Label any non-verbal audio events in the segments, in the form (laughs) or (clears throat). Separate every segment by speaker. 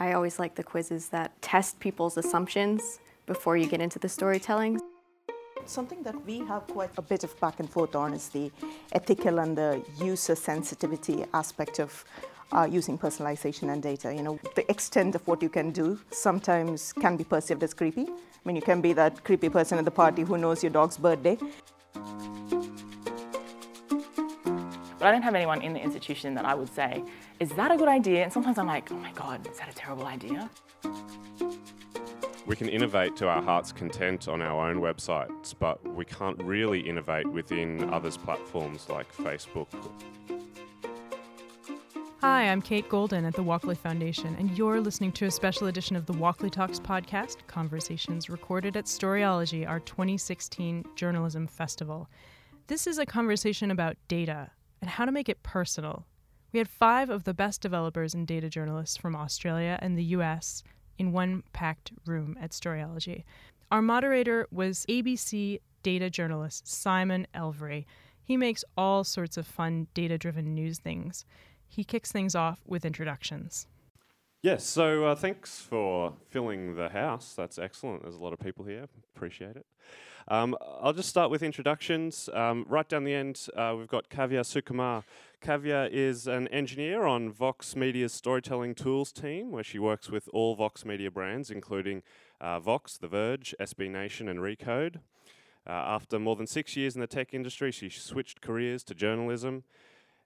Speaker 1: I always like the quizzes that test people's assumptions before you get into the storytelling.
Speaker 2: Something that we have quite a bit of back and forth on is the ethical and the user sensitivity aspect of uh, using personalization and data. You know, the extent of what you can do sometimes can be perceived as creepy. I mean, you can be that creepy person at the party who knows your dog's birthday.
Speaker 3: But I don't have anyone in the institution that I would say, is that a good idea? And sometimes I'm like, oh my God, is that a terrible idea?
Speaker 4: We can innovate to our heart's content on our own websites, but we can't really innovate within others' platforms like Facebook.
Speaker 5: Hi, I'm Kate Golden at the Walkley Foundation, and you're listening to a special edition of the Walkley Talks podcast, conversations recorded at Storyology, our 2016 Journalism Festival. This is a conversation about data, and how to make it personal. We had five of the best developers and data journalists from Australia and the US in one packed room at Storyology. Our moderator was ABC data journalist Simon Elvery. He makes all sorts of fun data driven news things. He kicks things off with introductions.
Speaker 4: Yes, so uh, thanks for filling the house. That's excellent. There's a lot of people here. Appreciate it. Um, I'll just start with introductions. Um, right down the end, uh, we've got Kavya Sukumar. Kavya is an engineer on Vox Media's storytelling tools team, where she works with all Vox Media brands, including uh, Vox, The Verge, SB Nation, and Recode. Uh, after more than six years in the tech industry, she switched careers to journalism.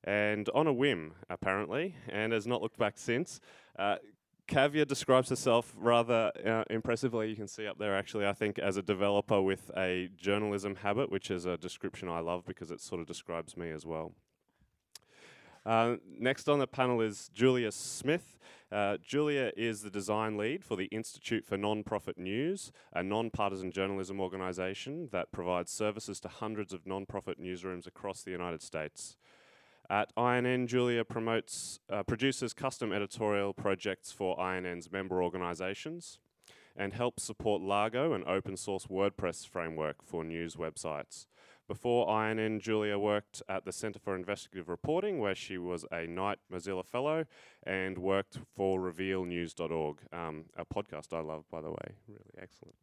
Speaker 4: And on a whim, apparently, and has not looked back since, uh, Kavya describes herself rather uh, impressively. You can see up there, actually, I think, as a developer with a journalism habit, which is a description I love because it sort of describes me as well. Uh, next on the panel is Julia Smith. Uh, Julia is the design lead for the Institute for Non-Profit News, a non-partisan journalism organisation that provides services to hundreds of non-profit newsrooms across the United States. At INN, Julia promotes, uh, produces custom editorial projects for INN's member organisations and helps support Largo, an open source WordPress framework for news websites. Before INN, Julia worked at the Centre for Investigative Reporting, where she was a Knight Mozilla Fellow and worked for RevealNews.org, um, a podcast I love, by the way. Really excellent.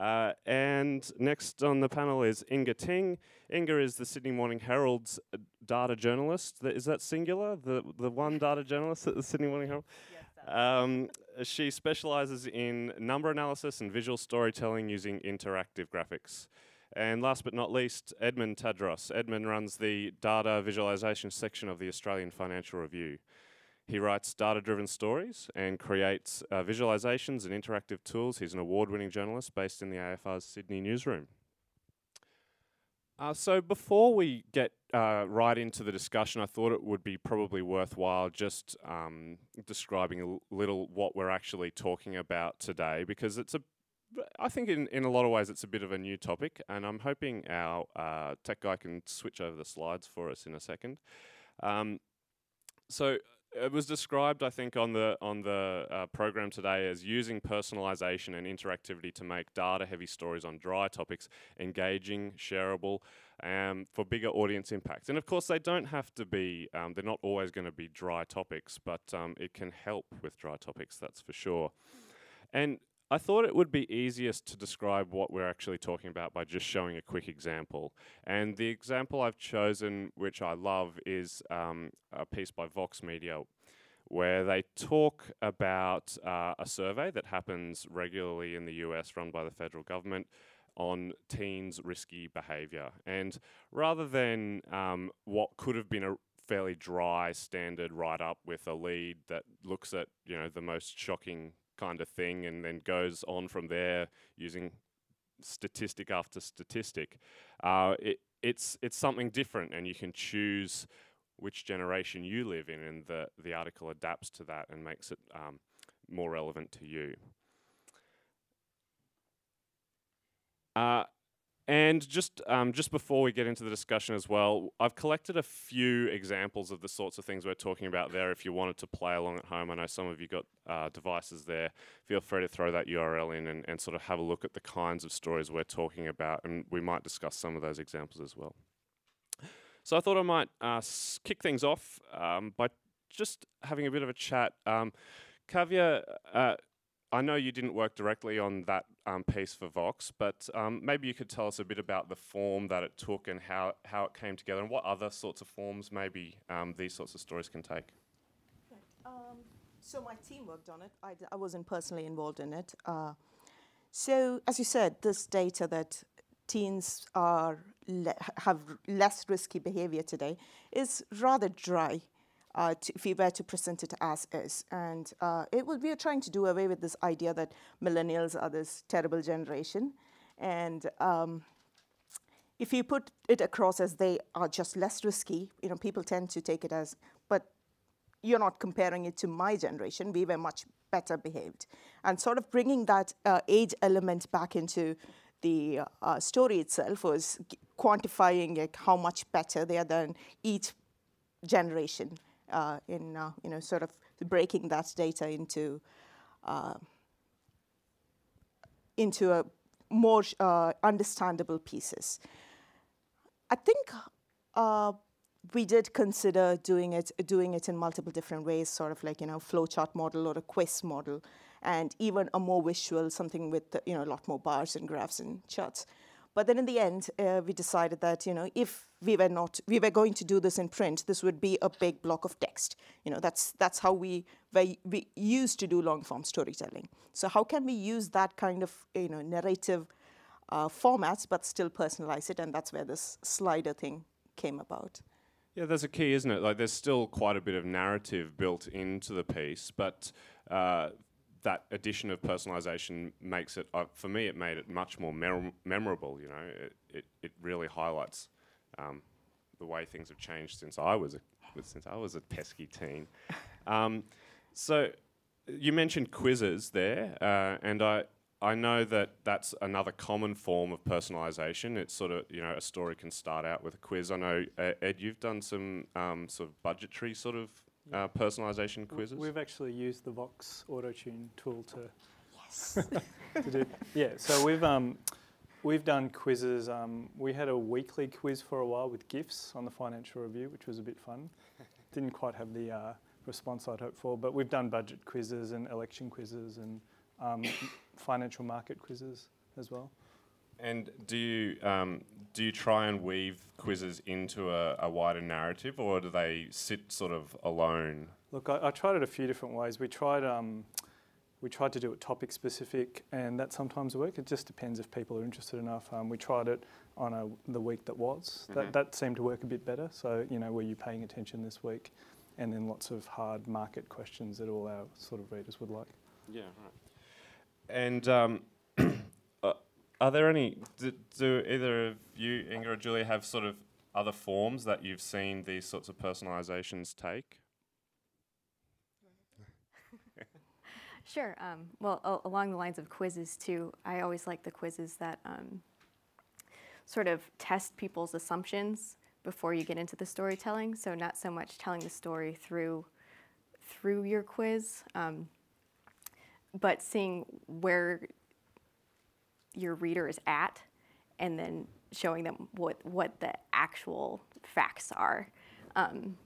Speaker 4: Uh, and next on the panel is Inga Ting. Inga is the Sydney Morning Herald's uh, data journalist. Is that singular? The the one data journalist at the Sydney Morning Herald. Yes, um, she specialises in number analysis and visual storytelling using interactive graphics. And last but not least, Edmund Tadros. Edmund runs the data visualization section of the Australian Financial Review. He writes data driven stories and creates uh, visualizations and interactive tools. He's an award winning journalist based in the AFR's Sydney newsroom. Uh, so, before we get uh, right into the discussion, I thought it would be probably worthwhile just um, describing a little what we're actually talking about today because it's a I think in, in a lot of ways it's a bit of a new topic, and I'm hoping our uh, tech guy can switch over the slides for us in a second. Um, so, it was described, I think, on the on the uh, program today as using personalization and interactivity to make data-heavy stories on dry topics engaging, shareable, um, for bigger audience impacts. And of course, they don't have to be; um, they're not always going to be dry topics, but um, it can help with dry topics. That's for sure. And I thought it would be easiest to describe what we're actually talking about by just showing a quick example. And the example I've chosen, which I love, is um, a piece by Vox Media where they talk about uh, a survey that happens regularly in the US run by the federal government on teens' risky behaviour. And rather than um, what could have been a fairly dry standard write up with a lead that looks at you know the most shocking kind of thing and then goes on from there using statistic after statistic. Uh, it, it's it's something different, and you can choose which generation you live in, and the the article adapts to that and makes it um, more relevant to you. Uh, and just um, just before we get into the discussion as well, I've collected a few examples of the sorts of things we're talking about there. If you wanted to play along at home, I know some of you got uh, devices there. Feel free to throw that URL in and, and sort of have a look at the kinds of stories we're talking about, and we might discuss some of those examples as well. So I thought I might uh, kick things off um, by just having a bit of a chat. Um, Kavya, uh, I know you didn't work directly on that um, piece for Vox, but um, maybe you could tell us a bit about the form that it took and how, how it came together and what other sorts of forms maybe um, these sorts of stories can take.
Speaker 2: Um, so my team worked on it. I, d- I wasn't personally involved in it. Uh, so as you said, this data that teens are le- have less risky behavior today is rather dry. Uh, to, if we were to present it as is, and uh, it will, we are trying to do away with this idea that millennials are this terrible generation, and um, if you put it across as they are just less risky, you know, people tend to take it as, but you're not comparing it to my generation. We were much better behaved. And sort of bringing that uh, age element back into the uh, story itself was quantifying how much better they are than each generation in, uh, you know, sort of breaking that data into, uh, into a more uh, understandable pieces. I think uh, we did consider doing it doing it in multiple different ways, sort of like you know flowchart model or a quiz model, and even a more visual something with you know a lot more bars and graphs and charts. But then in the end, uh, we decided that you know if we were not we were going to do this in print, this would be a big block of text. You know that's that's how we we, used to do long form storytelling. So how can we use that kind of you know narrative uh, formats but still personalize it? And that's where this slider thing came about.
Speaker 4: Yeah, there's a key, isn't it? Like, there's still quite a bit of narrative built into the piece, but uh, that addition of personalization makes it, uh, for me, it made it much more memorable. You know, it, it, it really highlights um, the way things have changed since I was a, since I was a pesky teen. (laughs) Um, so, you mentioned quizzes there, uh, and I. I know that that's another common form of personalisation. It's sort of, you know, a story can start out with a quiz. I know, uh, Ed, you've done some um, sort of budgetary sort of uh, personalisation quizzes.
Speaker 6: We've actually used the Vox auto tune tool to, yes. (laughs) to do. Yeah, so we've um, we've done quizzes. Um, we had a weekly quiz for a while with gifts on the Financial Review, which was a bit fun. (laughs) Didn't quite have the uh, response I'd hoped for, but we've done budget quizzes and election quizzes and um, (coughs) financial market quizzes as well.
Speaker 4: And do you um, do you try and weave quizzes into a, a wider narrative, or do they sit sort of alone?
Speaker 6: Look, I, I tried it a few different ways. We tried um, we tried to do it topic specific, and that sometimes worked. It just depends if people are interested enough. Um, we tried it on a, the week that was.
Speaker 4: Mhm.
Speaker 6: That that seemed to work a bit better. So you know, were you paying attention this week? And then lots of hard market questions that all our sort of readers would like.
Speaker 4: Yeah, right. And um, are there any? Do, do either of you, Inga or Julia, have sort of other forms that you've seen these sorts of personalizations take? (laughs)
Speaker 1: Sure. Um, well, along the lines of quizzes too, I always like the quizzes that um, sort of test people's assumptions before you get into the storytelling. So not so much telling the story through through your quiz, um, but seeing where your reader is at, and then showing them what what the actual facts are. Um,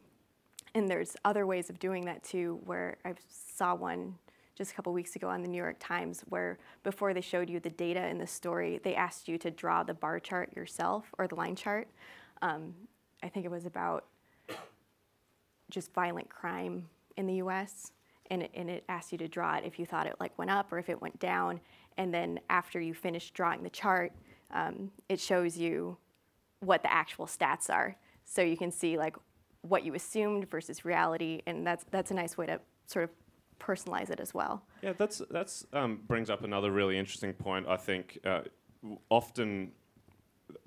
Speaker 1: and there's other ways of doing that too, where I saw one just a couple weeks ago on the New York Times where before they showed you the data in the story, they asked you to draw the bar chart yourself or the line chart. Um, I think it was about just violent crime in the U.S. And it, and it asked you to draw it if you thought it like went up or if it went down. And then after you finish drawing the chart, um, it shows you what the actual stats are, so you can see like what you assumed versus reality, and that's that's a nice way to sort of personalize it as well.
Speaker 4: Yeah, that's that's um, brings up another really interesting point. I think uh, often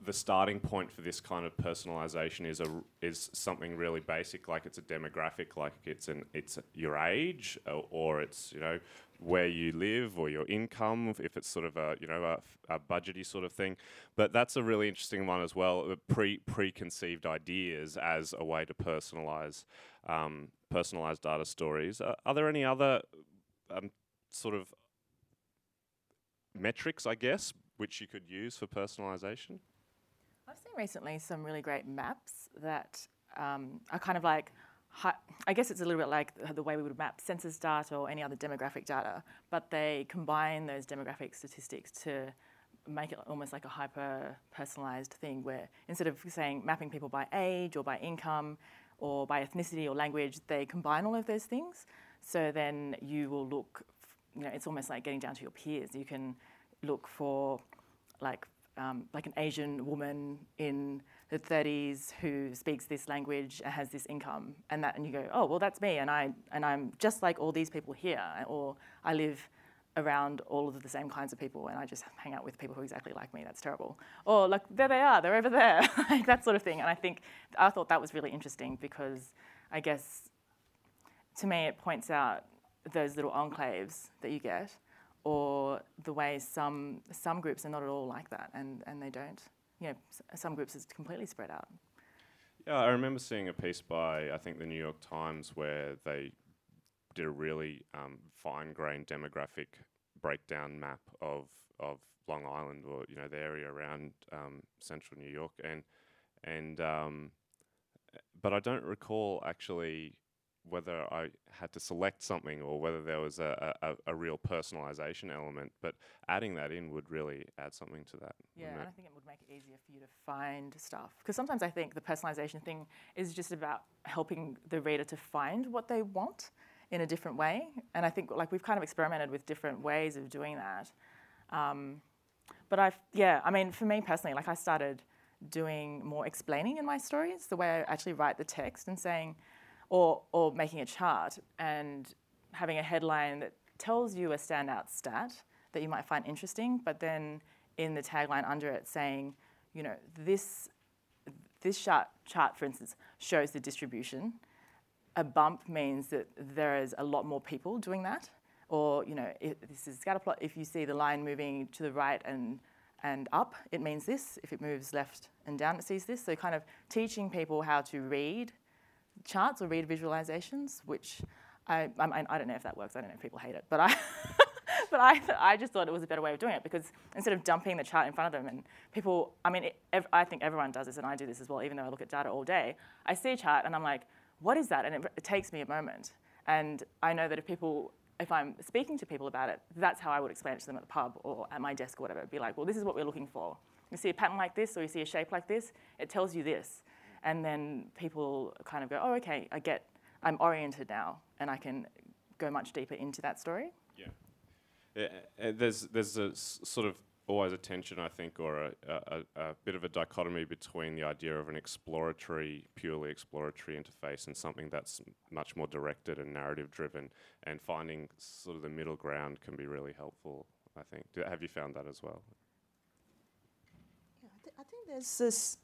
Speaker 4: the starting point for this kind of personalization is a is something really basic, like it's a demographic, like it's an it's your age, or, or it's you know where you live or your income, if it's sort of a you know a, a budgety sort of thing. But that's a really interesting one as well. uh, Pre preconceived ideas as a way to personalize um, personalized data stories. Uh, are there any other um, sort of metrics, I guess, which you could use for personalization?
Speaker 3: I've seen recently some really great maps that um, are kind of like I guess it's a little bit like the way we would map census data or any other demographic data, but they combine those demographic statistics to make it almost like a hyper personalized thing where instead of saying mapping people by age or by income or by ethnicity or language, they combine all of those things. So then you will look, you know, it's almost like getting down to your peers. You can look for like um, like an Asian woman in the 30s who speaks this language and has this income, and that, and you go, oh, well, that's me, and I, and I'm just like all these people here, or I live around all of the same kinds of people, and I just hang out with people who are exactly like me. That's terrible. Or like there they are, they're over there, (laughs) like that sort of thing. And I think I thought that was really interesting because I guess to me it points out those little enclaves that you get or the way some some groups are not at all like that, and, and they don't. You know, some groups is completely spread out.
Speaker 4: Yeah, I remember seeing a piece by I think the New York Times where they did a really um, fine-grained demographic breakdown map of of Long Island or you know the area around um, central New York, and and um, but I don't recall actually whether I had to select something or whether there was a, a, a, real personalization element. But adding that in would really add something to that.
Speaker 3: Yeah, and I think it would make it easier for you to find stuff. Because sometimes I think the personalization thing is just about helping the reader to find what they want in a different way. And I think like we've kind of experimented with different ways of doing that. Um, but I, yeah, I mean, for me personally, like I started doing more explaining in my stories, the way I actually write the text and saying, or, or making a chart and having a headline that tells you a standout stat that you might find interesting, but then in the tagline under it saying, you know, this, this chart, chart, for instance, shows the distribution. A bump means that there is a lot more people doing that. Or, you know, if this is a scatter plot. If you see the line moving to the right and, and up, it means this. If it moves left and down, it sees this. So kind of teaching people how to read charts or read visualizations, which I, I, I, don't know if that works. I don't know if people hate it, but I, (laughs) but I, I just thought it was a better way of doing it because instead of dumping the chart in front of them and people, I mean, it, I think everyone does this and I do this as well, even though I look at data all day. I see a chart and I'm like, what is that? And it, it takes me a moment. And I know that if people, if I'm speaking to people about it, that's how I would explain it to them at the pub or at my desk or whatever. It'd be like, well, this is what we're looking for. You see a pattern like this or you see a shape like this, it tells you this and then people kind of go, oh, okay, I get, I'm oriented now, and I can go much deeper into that story.
Speaker 4: Yeah, uh, there's there's a s- sort of always a tension, I think, or a, a, a, bit of a dichotomy between the idea of an exploratory, purely exploratory interface and something that's much more directed and narrative driven, and finding sort of the middle ground can be really helpful. I think. Do, have you found that as well?
Speaker 2: Yeah, I, th- I think there's this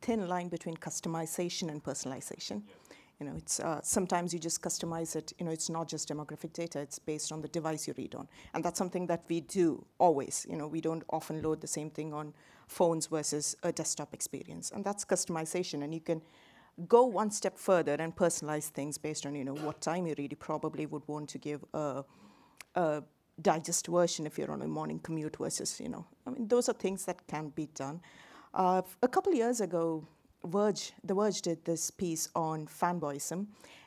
Speaker 2: thin line between customization and personalization. Yeah. You know, it's uh, sometimes you just customize it. You know, it's not just demographic data; it's based on the device you read on, and that's something that we do always. You know, we don't often load the same thing on phones versus a desktop experience, and that's customization. And you can go one step further and personalize things based on you know what time you read. You probably would want to give a, a digest version if you're on a morning commute versus you know. I mean, those are things that can be done. Uh, a couple years ago, Verge, The Verge did this piece on fanboyism,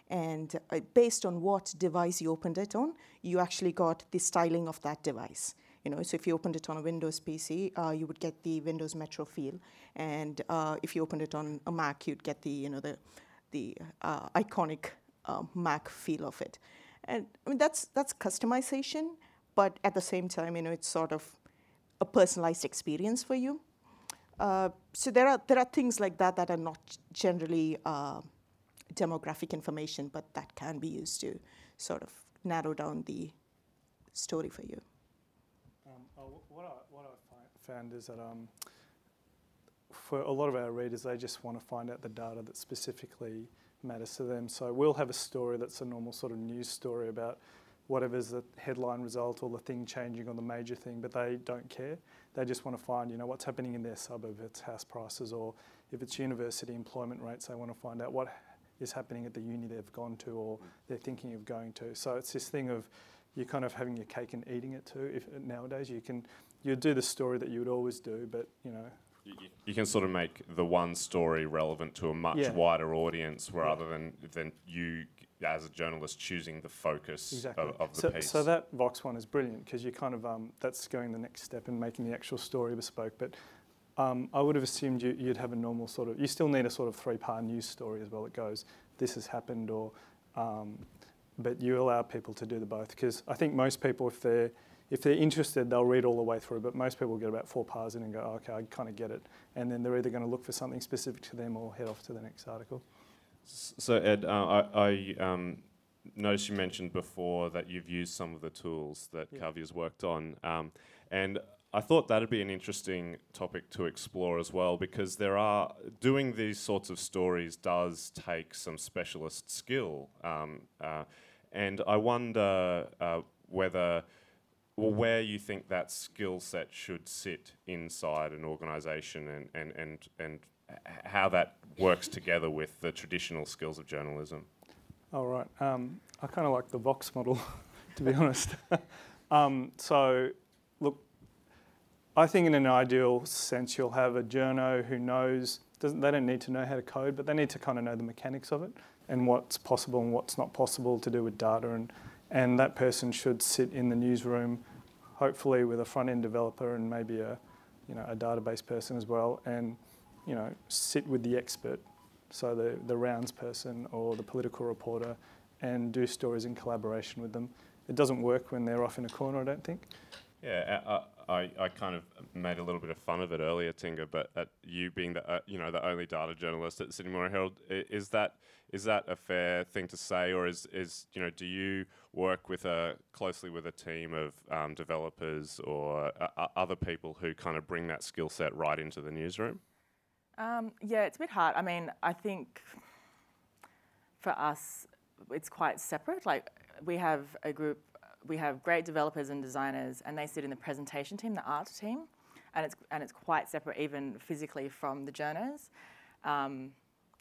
Speaker 2: and uh, based on what device you opened it on, you actually got the styling of that device. You know, so if you opened it on a Windows PC, uh, you would get the Windows Metro feel, and uh, if you opened it on a Mac, you'd get the you know the the uh, iconic uh, Mac feel of it. And I mean that's that's customization, but at the same time, you know, it's sort of a personalized experience for you. Uh, so there are there are things like that that are not generally uh, demographic information, but that can be used to sort of narrow down the story for you.
Speaker 6: Um, oh, what I, what I found is that um, for a lot of our readers, they just want to find out the data that specifically matters to them. So we'll have a story that's a normal sort of news story about whatever's the headline result or the thing changing on the major thing, but they don't care. They just want to find, you know, what's happening in their suburb, if it's house prices or if it's university employment rates, they want to find out what is happening at the uni they've gone to or they're thinking of going to. So it's this thing of you're kind of having your cake and eating it too. If nowadays you can, you do the story that you would always do, but you know,
Speaker 4: You, can sort of make the one story relevant to a much
Speaker 6: Yeah.
Speaker 4: wider audience rather than, than you as a journalist choosing the focus
Speaker 6: Exactly.
Speaker 4: of, of the
Speaker 6: so,
Speaker 4: piece.
Speaker 6: so that Vox one is brilliant because you're kind of um, that's going the next step in making the actual story bespoke. But um, I would have assumed you, you'd have a normal sort of. You still need a sort of three-part news story as well. It goes, this has happened, or, um, but you allow people to do the both because I think most people, if they're if they're interested, they'll read all the way through. But most people get about four parts in and go, oh, okay, I kind of get it, and then they're either going to look for something specific to them or head off to the next article.
Speaker 4: So Ed, uh, I, I um, noticed you mentioned before that you've used some of the tools that
Speaker 6: Yeah.
Speaker 4: Kavya's worked on, um, and I thought that'd be an interesting topic to explore as well because there are doing these sorts of stories does take some specialist skill, um, uh, and I wonder uh, whether. Well, where you think that skill set should sit inside an organisation, and, and, and, and how that works together with the traditional skills of journalism.
Speaker 6: All right. Um, I kind of like the Vox model, (laughs) to be honest. (laughs) um, so, look, I think in an ideal sense, you'll have a journo who knows. Doesn't, they don't need to know how to code, but they need to kind of know the mechanics of it and what's possible and what's not possible to do with data. And, and that person should sit in the newsroom, hopefully with a front end developer and maybe a, you know, a database person as well, and you know, sit with the expert so the, the rounds person or the political reporter, and do stories in collaboration with them. It doesn't work when they're off in a corner, I don't think.
Speaker 4: Yeah, uh, I, I kind of made a little bit of fun of it earlier, Inga, but you being the uh, you know the only data journalist at the Sydney Morning Herald, is that is that a fair thing to say, or is, is you know do you work with a closely with a team of um, developers or uh, other people who kind of bring that skill set right into the newsroom?
Speaker 3: Um, yeah, it's a bit hard. I mean, I think for us, it's quite separate. Like we have a group, we have great developers and designers, and they sit in the presentation team, the art team, and it's and it's quite separate even physically from the journos. Um,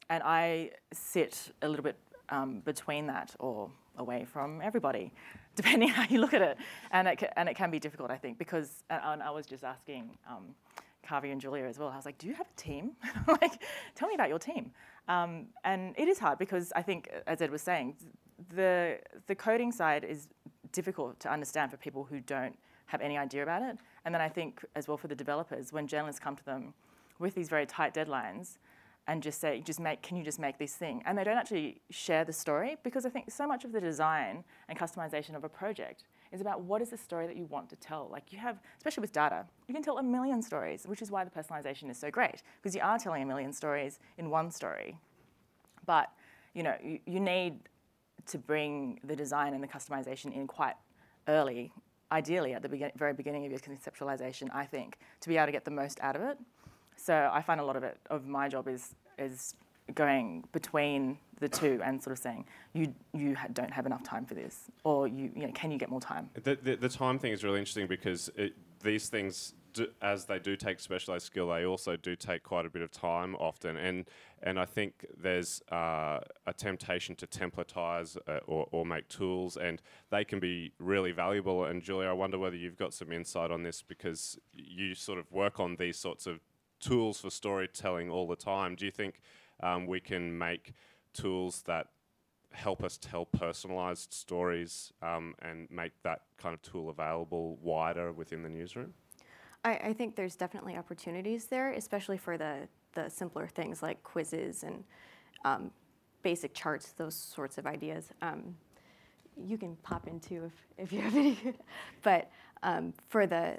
Speaker 3: and I sit a little bit um, between that or away from everybody, (laughs) depending how you look at it. And it, ca- and it can be difficult, I think, because, and, and I was just asking um, Kavi and Julia as well, I was like, do you have a team? (laughs) like, tell me about your team. Um, and it is hard because I think, as Ed was saying, the, the coding side is difficult to understand for people who don't have any idea about it. And then I think, as well, for the developers, when journalists come to them with these very tight deadlines, and just say, just make, can you just make this thing? And they don't actually share the story because I think so much of the design and customization of a project is about what is the story that you want to tell. Like you have, especially with data, you can tell a million stories, which is why the personalization is so great because you are telling a million stories in one story. But you know, you, you need to bring the design and the customization in quite early, ideally at the begin- very beginning of your conceptualization, I think, to be able to get the most out of it. So I find a lot of it of my job is is going between the two and sort of saying you you don't have enough time for this, or you you know can you get more time?
Speaker 4: The, the, the time thing is really interesting because it, these things, do, as they do take specialised skill, they also do take quite a bit of time often. And and I think there's uh, a temptation to templatize uh, or, or make tools, and they can be really valuable. And Julia, I wonder whether you've got some insight on this because you sort of work on these sorts of tools for storytelling all the time. Do you think um, we can make tools that help us tell personalized stories um, and make that kind of tool available wider within the newsroom?
Speaker 1: I, I think there's definitely opportunities there, especially for the, the simpler things like quizzes and um, basic charts, those sorts of ideas. Um, you can pop in too if, if you have any. (laughs) but um, for the,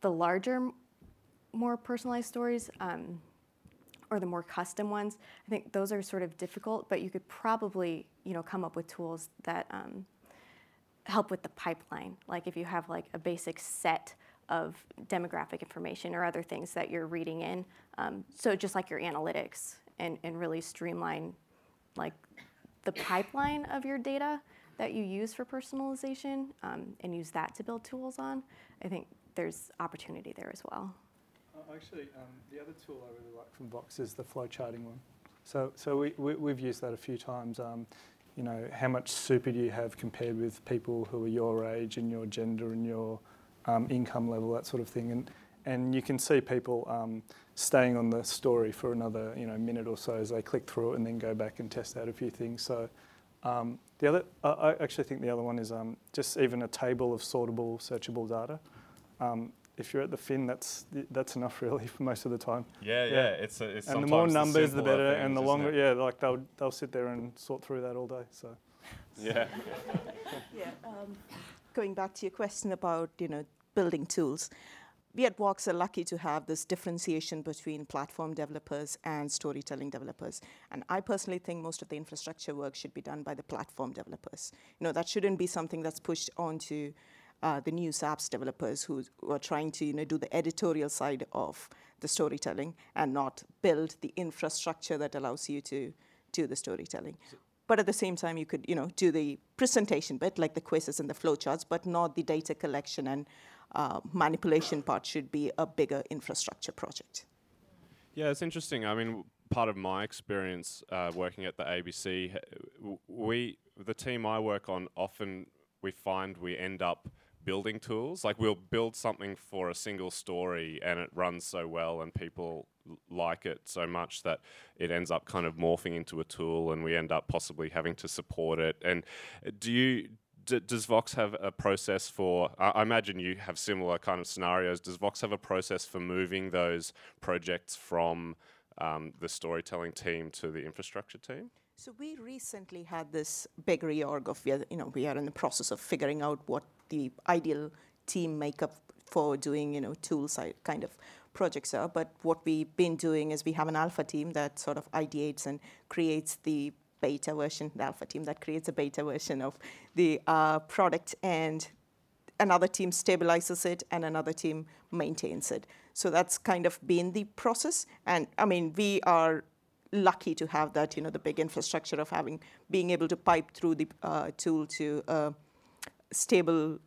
Speaker 1: the larger, more personalized stories, um, or the more custom ones, I think those are sort of difficult, but you could probably, you know, come up with tools that um, help with the pipeline. Like if you have like a basic set of demographic information or other things that you're reading in. Um, so just like your analytics and, and really streamline like the pipeline of your data that you use for personalization um, and use that to build tools on. I think there's opportunity there as well.
Speaker 6: Actually, um, the other tool I really like from Vox is the flow charting one. So, so we, we, we've used that a few times. Um, you know, how much super do you have compared with people who are your age and your gender and your um, income level, that sort of thing. And, and you can see people um, staying on the story for another you know minute or so as they click through it and then go back and test out a few things. So um, the other, I actually think the other one is um, just even a table of sortable, searchable data. If you're at the fin, that's that's enough really for most of the time.
Speaker 4: Yeah, yeah. yeah. It's, a, it's
Speaker 6: and the more numbers, the, the better, things, and the longer. Yeah, like they'll they'll sit there and sort through that all day. So.
Speaker 4: Yeah. (laughs)
Speaker 2: yeah. Um, going back to your question about you know building tools, we at Vox are lucky to have this differentiation between platform developers and storytelling developers. And I personally think most of the infrastructure work should be done by the platform developers. You know, that shouldn't be something that's pushed onto uh, the news apps developers who, who, are trying to you know, do the editorial side of the storytelling and not build the infrastructure that allows you to do the storytelling. But at the same time, you could you know, do the presentation bit, like the quizzes and the flowcharts, but not the data collection and uh, manipulation part should be a bigger infrastructure project.
Speaker 4: Yeah, it's interesting. I mean, part of my experience uh, working at the ABC, we the team I work on often we find we end up building tools. Like we'll build something for a single story and it runs so well and people like it so much that it ends up kind of morphing into a tool and we end up possibly having to support it. And do you D- does Vox have a process for? I, I imagine you have similar kind of scenarios. Does Vox have a process for moving those projects from um, the storytelling team to the infrastructure team?
Speaker 2: So we recently had this big reorg of you know we are in the process of figuring out what the ideal team makeup for doing you know tools kind of projects are. But what we've been doing is we have an alpha team that sort of ideates and creates the beta version, the alpha team that creates a beta version of the uh, product, and another team stabilizes it, and another team maintains it. So that's kind of been the process. And I mean, we are lucky to have that, you know, the big infrastructure of having being able to pipe through the uh, tool to uh, stable,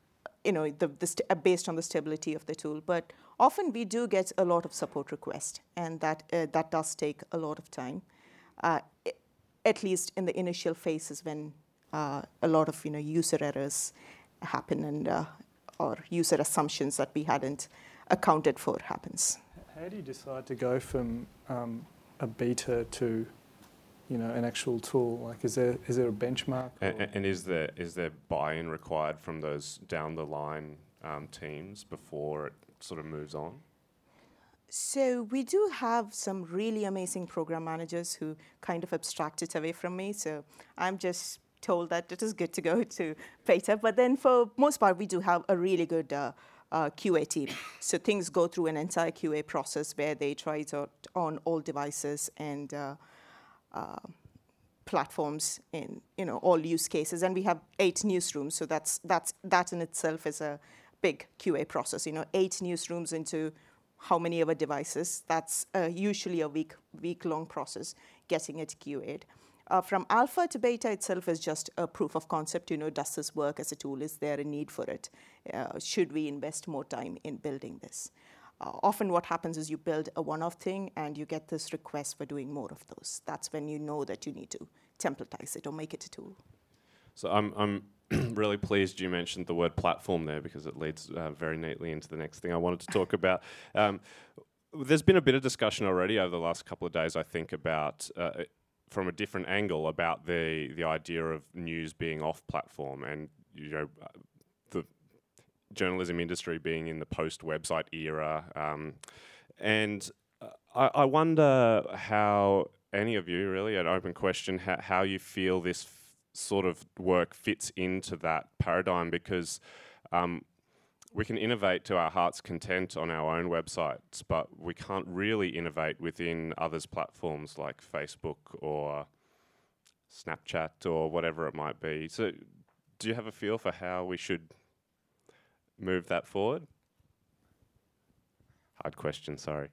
Speaker 2: you know, the, the uh, based on the stability of the tool. But often we do get a lot of support requests, and that uh, that does take a lot of time. Uh, at least in the initial phases when uh, a lot of you know user errors happen and or user assumptions that we hadn't accounted for happens.
Speaker 6: How do you decide to go from um, a beta to you know an actual tool? Like, is there is there a benchmark?
Speaker 4: And, and is there is there buy-in required from those down the line um, teams before it sort of moves on?
Speaker 2: So we do have some really amazing program managers who kind of abstract it away from me. So I'm just told that it is good to go to beta. But then for most part, we do have a really good uh, uh, QA team. So things go through an entire QA process where they try it out on all devices and uh, uh, platforms in you know all use cases. And we have eight newsrooms, so that's that's that in itself is a big QA process. You know, eight newsrooms into how many of our devices. That's uh, usually a week week long process getting it QA'd. Uh, from alpha to beta itself is just a proof of concept. You know, does this work as a tool? Is there a need for it? Uh, should we invest more time in building this? Uh, often, what happens is you build a one-off thing and you get this request for doing more of those. That's when you know that you need to templatize it or make it a tool.
Speaker 4: So I'm, I'm (clears throat) really pleased you mentioned the word platform there because it leads uh, very neatly into the next thing I wanted to talk (laughs) about. Um, there's been a bit of discussion already over the last couple of days, I think, about uh, from a different angle about the the idea of news being off platform and you know the journalism industry being in the post website era. Um, and uh, I, I, wonder how any of you, really, an open question, how, how you feel this sort of work fits into that paradigm because um, we can innovate to our heart's content on our own websites, but we can't really innovate within others' platforms like Facebook or Snapchat or whatever it might be. So, do you have a feel for how we should move that forward? Hard question, sorry.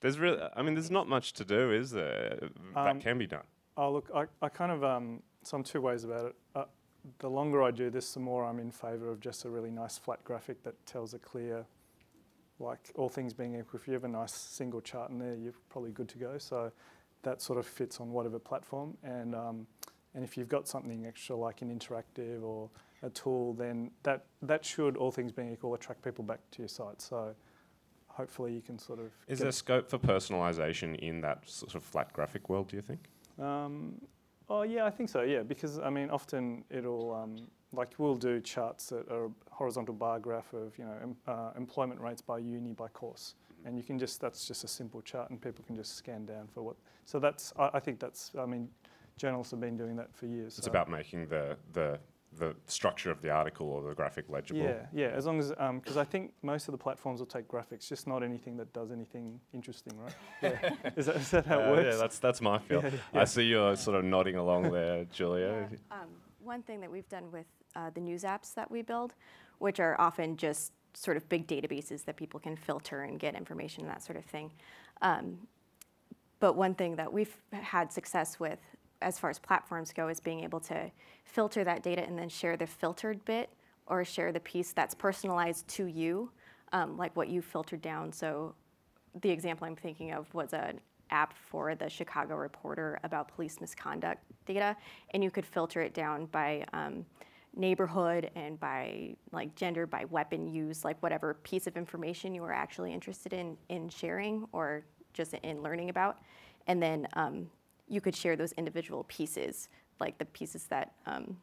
Speaker 4: There's really, I mean, there's not much to do, is there? Um, that can be done.
Speaker 6: Oh, look, I, I kind of, um, so I'm two ways about it. Uh, the longer I do this, the more I'm in favour of just a really nice flat graphic that tells a clear, like all things being equal, if you have a nice single chart in there, you're probably good to go. So that sort of fits on whatever platform. And, um, And if you've got something extra like an interactive or a tool, then that, that should, all things being equal, attract people back to your site. So hopefully you can sort of.
Speaker 4: Is there scope for personalisation in that sort of flat graphic world? Do you think?
Speaker 6: Um, oh yeah, I think so. Yeah, because I mean, often it'll um, like we'll do charts that are a horizontal bar graph of you know em- uh, employment rates by uni by course, and you can just that's just a simple chart, and people can just scan down for what. So that's I, I think that's I mean, journalists have been doing that for years.
Speaker 4: It's
Speaker 6: so-
Speaker 4: about making the the the structure of the article or the graphic legible.
Speaker 6: Yeah, yeah. As long as because I think most of the platforms will take graphics, just not anything that does anything interesting, right? (laughs) Yeah. is, that, is that how it
Speaker 4: Uh,
Speaker 6: works?
Speaker 4: yeah, that's that's my feel.
Speaker 6: Yeah,
Speaker 4: I see you're sort of nodding along there, (laughs) Julia.
Speaker 1: Um, one thing that we've done with uh, the news apps that we build, which are often just sort of big databases that people can filter and get information and that sort of thing. Um, but one thing that we've had success with, as far as platforms go, is being able to filter that data and then share the filtered bit or share the piece that's personalized to you, um, like what you filtered down. So the example I'm thinking of was an app for the Chicago Reporter about police misconduct data, and you could filter it down by um, neighborhood and by like gender, by weapon use, like whatever piece of information you were actually interested in in sharing or just in learning about, and then um, you could share those individual pieces, like the pieces that um,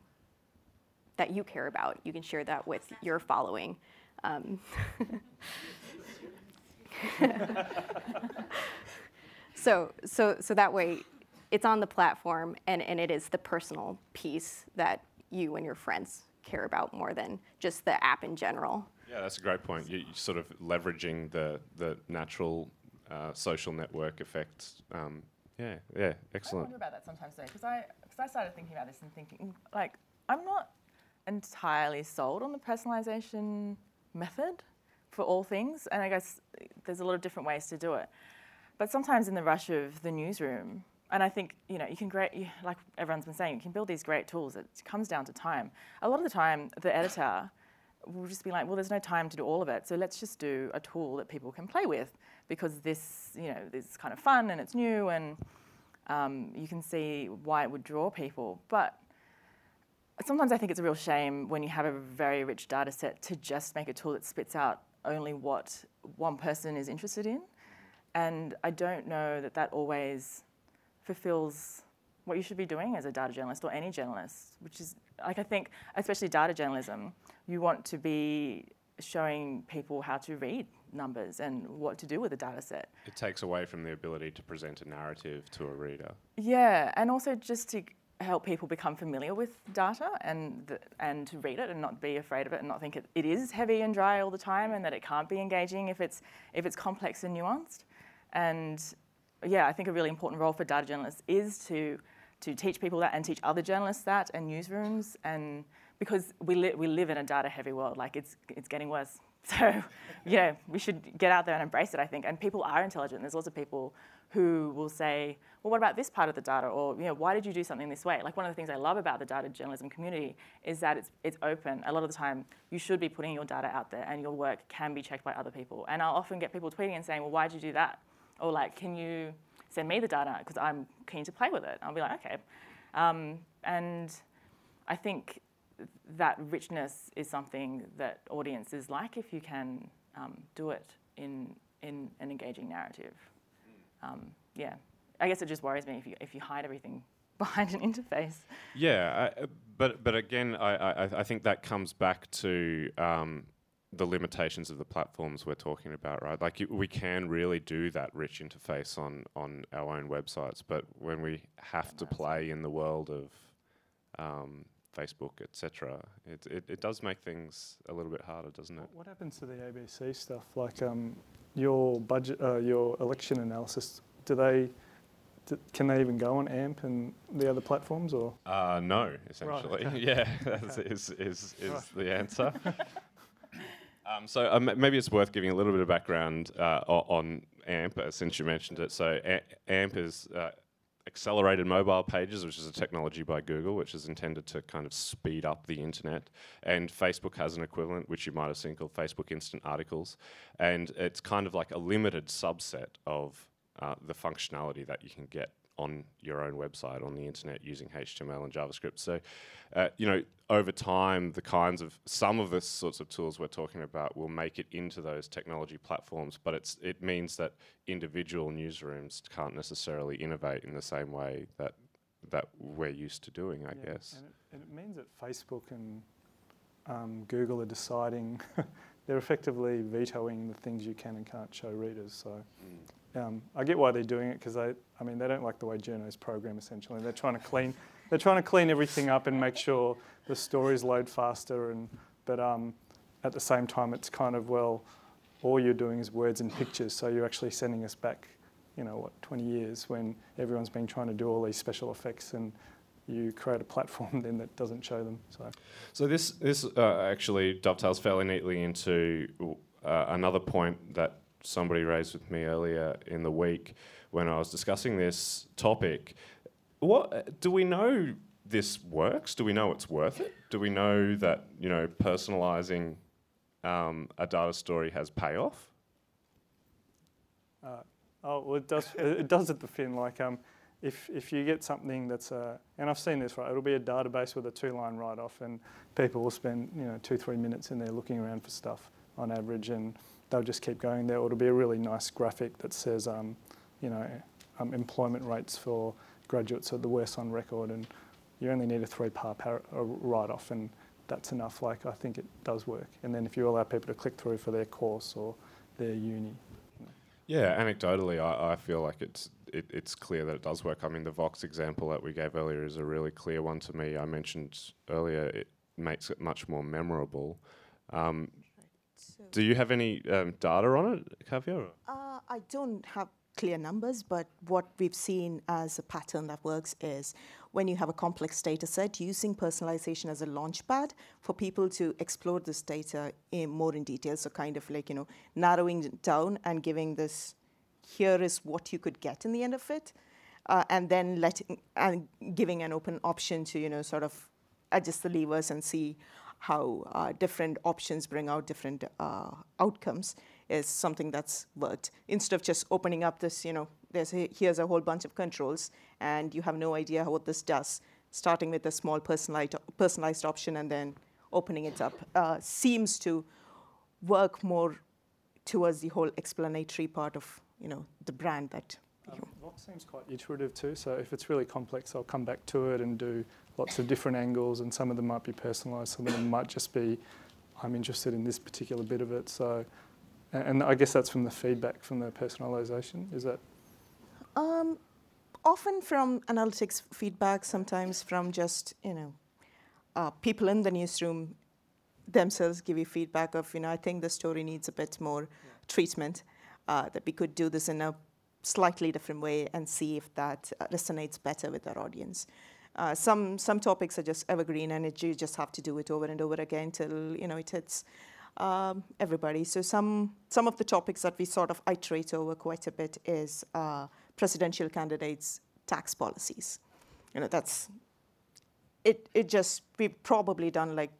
Speaker 1: that you care about. You can share that with your following. Um, (laughs) so, so, so that way, it's on the platform, and, and it is the personal piece that you and your friends care about more than just the app in general.
Speaker 4: Yeah, that's a great point. You, you're sort of leveraging the the natural uh, social network effect. Um, yeah, yeah, excellent.
Speaker 3: I wonder about that sometimes though, because I because I started thinking about this and thinking like I'm not entirely sold on the personalization method for all things, and I guess there's a lot of different ways to do it. But sometimes in the rush of the newsroom, and I think you know you can great you, like everyone's been saying, you can build these great tools. It comes down to time. A lot of the time, the editor will just be like, well, there's no time to do all of it, so let's just do a tool that people can play with because this you know this is kind of fun and it's new and um, you can see why it would draw people. But sometimes I think it's a real shame when you have a very rich data set to just make a tool that spits out only what one person is interested in. And I don't know that that always fulfills what you should be doing as a data journalist or any journalist, which is like I think, especially data journalism, you want to be showing people how to read numbers and what to do with a data set.
Speaker 4: It takes away from the ability to present a narrative to a reader.
Speaker 3: Yeah, and also just to help people become familiar with data and the, and to read it and not be afraid of it and not think it, it is heavy and dry all the time and that it can't be engaging if it's if it's complex and nuanced. And yeah, I think a really important role for data journalists is to to teach people that and teach other journalists that and newsrooms and because we li- we live in a data heavy world like it's it's getting worse. (laughs) So yeah, we should get out there and embrace it I think. And people are intelligent. There's lots of people who will say, well, what about this part of the data? Or, you know, why did you do something this way? Like one of the things I love about the data journalism community is that it's, it's open. A lot of the time, you should be putting your data out there and your work can be checked by other people. And I'll often get people tweeting and saying, well, why did you do that? Or like, can you send me the data? Because I'm keen to play with it. I'll be like, okay. Um, and I think that richness is something that audiences like if you can um, do it in, in an engaging narrative um, yeah, I guess it just worries me if you if you hide everything (laughs) behind an interface.
Speaker 4: Yeah, I, uh, but but again, I, I I think that comes back to um, the limitations of the platforms we're talking about, right? Like you, we can really do that rich interface on on our own websites, but when we have to play in the world of um, Facebook, etc., it, it it does make things a little bit harder, doesn't it?
Speaker 6: What happens to the ABC stuff? Like um, your budget, uh, your election analysis. Do they? can they even go on AMP and the other platforms, or?
Speaker 4: Uh, no, essentially.
Speaker 6: okay. (laughs)
Speaker 4: Yeah, that is, is, is the answer. (laughs) um, so um, maybe it's worth giving a little bit of background uh, on AMP, uh, since you mentioned it. So A- AMP is uh, accelerated mobile pages, which is a technology by Google, which is intended to kind of speed up the internet. And Facebook has an equivalent, which you might have seen, called Facebook Instant Articles. And it's kind of like a limited subset of uh, the functionality that you can get on your own website on the internet using HTML and JavaScript. So, uh, you know, over time, the kinds of some of the sorts of tools we're talking about will make it into those technology platforms, but it's it means that individual newsrooms can't necessarily innovate in the same way that that we're used to doing, I
Speaker 6: Yeah,
Speaker 4: guess.
Speaker 6: And it, and it means that Facebook and um, Google are deciding, (laughs) they're effectively vetoing the things you can and can't show readers. So um, I get why they're doing it because they, I mean, they don't like the way journos program essentially. They're trying to clean, they're trying to clean everything up and make sure the stories load faster. And but um, at the same time, it's kind of well, all you're doing is words and pictures. So you're actually sending us back, you know, what 20 years when everyone's been trying to do all these special effects and you create a platform (laughs) then that doesn't show them. So
Speaker 4: So this this uh, actually dovetails fairly neatly into uh, another point that somebody raised with me earlier in the week when I was discussing this topic. What do we know this works? Do we know it's worth it? Do we know that you know personalizing um, a data story has payoff?
Speaker 6: Uh, oh, well, it does. it does at the fin. Like, um, if if you get something that's a, and I've seen this right, it'll be a database with a two-line write-off, and people will spend you know two three minutes in there looking around for stuff on average, and they'll just keep going there. It'll be a really nice graphic that says, um, you know, um, employment rates for graduates are the worst on record, and you only need a three-part par- write-off, and that's enough. Like, I think it does work. And then if you allow people to click through for their course or their uni,
Speaker 4: Yeah, anecdotally, I, I feel like it's it, it's clear that it does work. I mean, the Vox example that we gave earlier is a really clear one to me. I mentioned earlier it makes it much more memorable. Um, do you have any um, data on it, Kavya?
Speaker 2: Uh, I don't have clear numbers, but what we've seen as a pattern that works is when you have a complex data set, using personalization as a launchpad for people to explore this data in more in detail. So kind of like, you know, narrowing it down and giving this, here is what you could get in the end of it. Uh, and then letting and giving an open option to, you know, sort of adjust the levers and see how uh, different options bring out different uh, outcomes is something that's worked. Instead of just opening up this, you know, there's a, here's a whole bunch of controls, and you have no idea what this does. Starting with a small personalized personalized option and then opening it up uh, seems to work more towards the whole explanatory part of, you know, the brand that.
Speaker 6: Um, Vox seems quite iterative too, so if it's really complex, I'll come back to it and do lots of different angles, and some of them might be personalised, some of them might just be, I'm interested in this particular bit of it. So, and I guess that's from the feedback from the personalisation. Is that
Speaker 2: Um, often from analytics feedback, sometimes from just you know uh, people in the newsroom themselves give you feedback of you know I think the story needs a bit more treatment. Uh, that we could do this in a slightly different way and see if that uh, resonates better with our audience. Uh, some some topics are just evergreen and it, you just have to do it over and over again till you know it hits um, everybody. So some some of the topics that we sort of iterate over quite a bit is uh, presidential candidates' tax policies. You know that's it. It just we've probably done like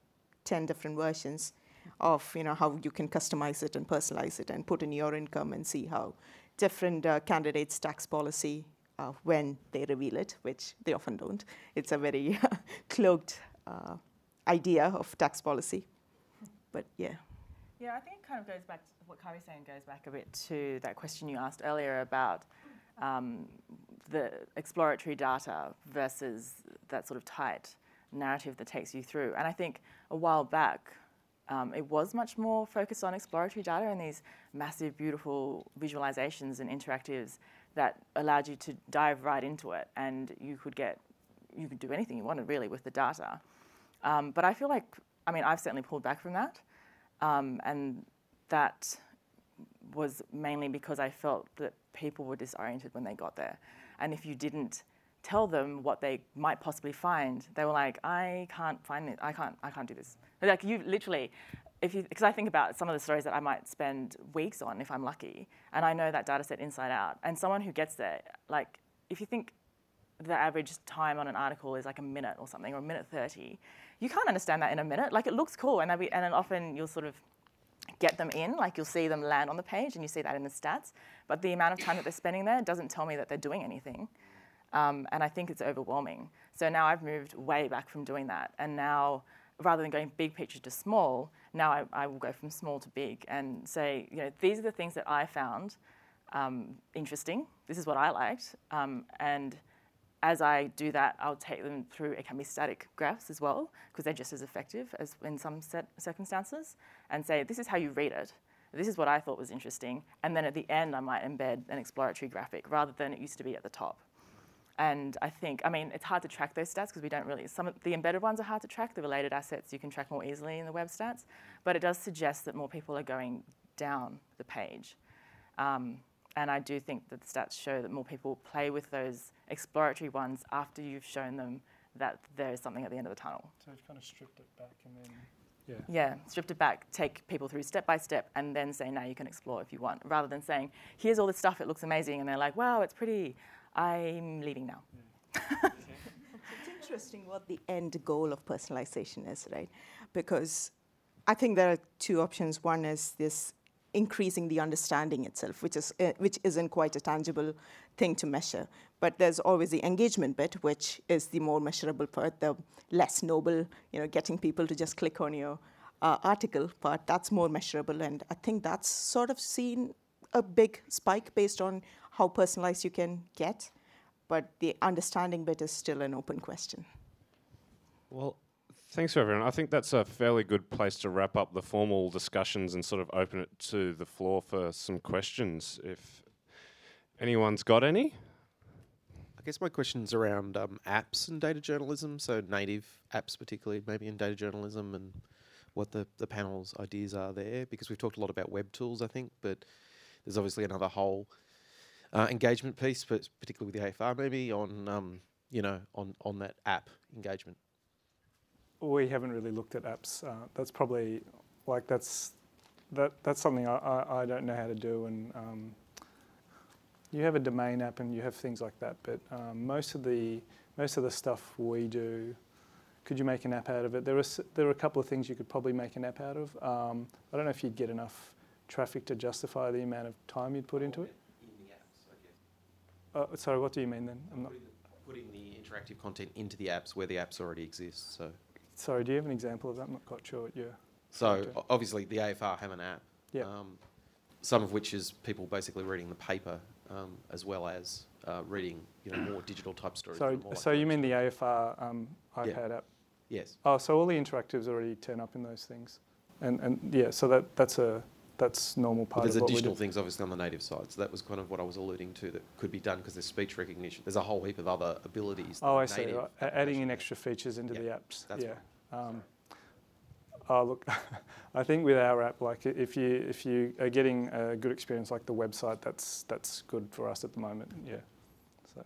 Speaker 2: ten different versions of you know how you can customize it and personalize it and put in your income and see how different uh, candidates' tax policy uh, when they reveal it, which they often don't. It's a very (laughs) cloaked uh, idea of tax policy. But yeah.
Speaker 3: Yeah, I think it kind of goes back to what Kavya's saying goes back a bit to that question you asked earlier about um, the exploratory data versus that sort of tight narrative that takes you through. And I think a while back, um, it was much more focused on exploratory data and these massive, beautiful visualizations and interactives that allowed you to dive right into it, and you could get, you could do anything you wanted really with the data. Um, but I feel like, I mean, I've certainly pulled back from that, um, and that was mainly because I felt that people were disoriented when they got there, and if you didn't tell them what they might possibly find, they were like, I can't find it. I can't. I can't do this. Like you literally, if you, because I think about some of the stories that I might spend weeks on if I'm lucky, and I know that data set inside out. And someone who gets there, like if you think the average time on an article is like a minute or something, or a minute thirty, you can't understand that in a minute. Like it looks cool, and be, and then often you'll sort of get them in, like you'll see them land on the page, and you see that in the stats. But the amount of time that they're spending there doesn't tell me that they're doing anything. Um, and I think it's overwhelming. So now I've moved way back from doing that. And now, rather than going big picture to small, now I, I will go from small to big and say, you know, these are the things that I found um, interesting. This is what I liked. Um, and as I do that, I'll take them through, it can be static graphs as well, because they're just as effective as in some circumstances, and say, this is how you read it. This is what I thought was interesting. And then at the end, I might embed an exploratory graphic rather than it used to be at the top. And I think, I mean, it's hard to track those stats because we don't really, some of the embedded ones are hard to track. The related assets you can track more easily in the web stats. But it does suggest that more people are going down the page. Um, and I do think that the stats show that more people play with those exploratory ones after you've shown them that there is something at the end of the tunnel.
Speaker 6: So you've kind of stripped it back and then, yeah.
Speaker 3: Yeah, stripped it back, take people through step by step, and then say, now you can explore if you want, rather than saying, here's all this stuff, it looks amazing, and they're like, wow, it's pretty. I'm leaving now. (laughs)
Speaker 2: it's interesting what the end goal of personalization is, right? Because I think there are two options. One is this increasing the understanding itself, which is uh, which isn't quite a tangible thing to measure. But there's always the engagement bit, which is the more measurable part, the less noble, you know, getting people to just click on your uh, article part. That's more measurable, and I think that's sort of seen a big spike based on how personalized you can get, but the understanding bit is still an open question.
Speaker 4: Well, thanks everyone. I think that's a fairly good place to wrap up the formal discussions and sort of open it to the floor for some questions. If anyone's got any.
Speaker 7: I guess my question's around um, apps and data journalism, so native apps, particularly maybe in data journalism, and what the, the panel's ideas are there. Because we've talked a lot about web tools, I think, but there's obviously another whole uh, engagement piece, but particularly with the AFR, maybe on um, you know on on that app engagement.
Speaker 6: We haven't really looked at apps. Uh, that's probably like that's that that's something I, I, I don't know how to do and. Um, you have a domain app and you have things like that, but um, most of the most of the stuff we do, could you make an app out of it? There are there are a couple of things you could probably make an app out of. Um, I don't know if you'd get enough traffic to justify the amount of time you'd put into it. Uh, sorry, what do you mean then?
Speaker 7: I'm not putting the interactive content into the apps where the apps already exist. So.
Speaker 6: Sorry, do you have an example of that? I'm not quite sure. Yeah.
Speaker 7: So obviously the AFR have an app.
Speaker 6: Yeah. Um,
Speaker 7: some of which is people basically reading the paper um, as well as uh, reading, you know, more digital type stories.
Speaker 6: So, so you mean the AFR um, iPad
Speaker 7: yeah.
Speaker 6: app?
Speaker 7: Yes.
Speaker 6: Oh, so all the interactives already turn up in those things, and and yeah, so that that's a that's normal part.
Speaker 7: But there's
Speaker 6: of
Speaker 7: additional things obviously on the native side, so that was kind of what I was alluding to that could be done because there's speech recognition. There's a whole heap of other abilities.
Speaker 6: Oh, I see. Right. Adding in extra features into
Speaker 7: yeah,
Speaker 6: the apps.
Speaker 7: That's
Speaker 6: yeah.
Speaker 7: Right. Um,
Speaker 6: oh, look, (laughs) I think with our app, like if you if you are getting a good experience like the website, that's that's good for us at the moment. Yeah. So.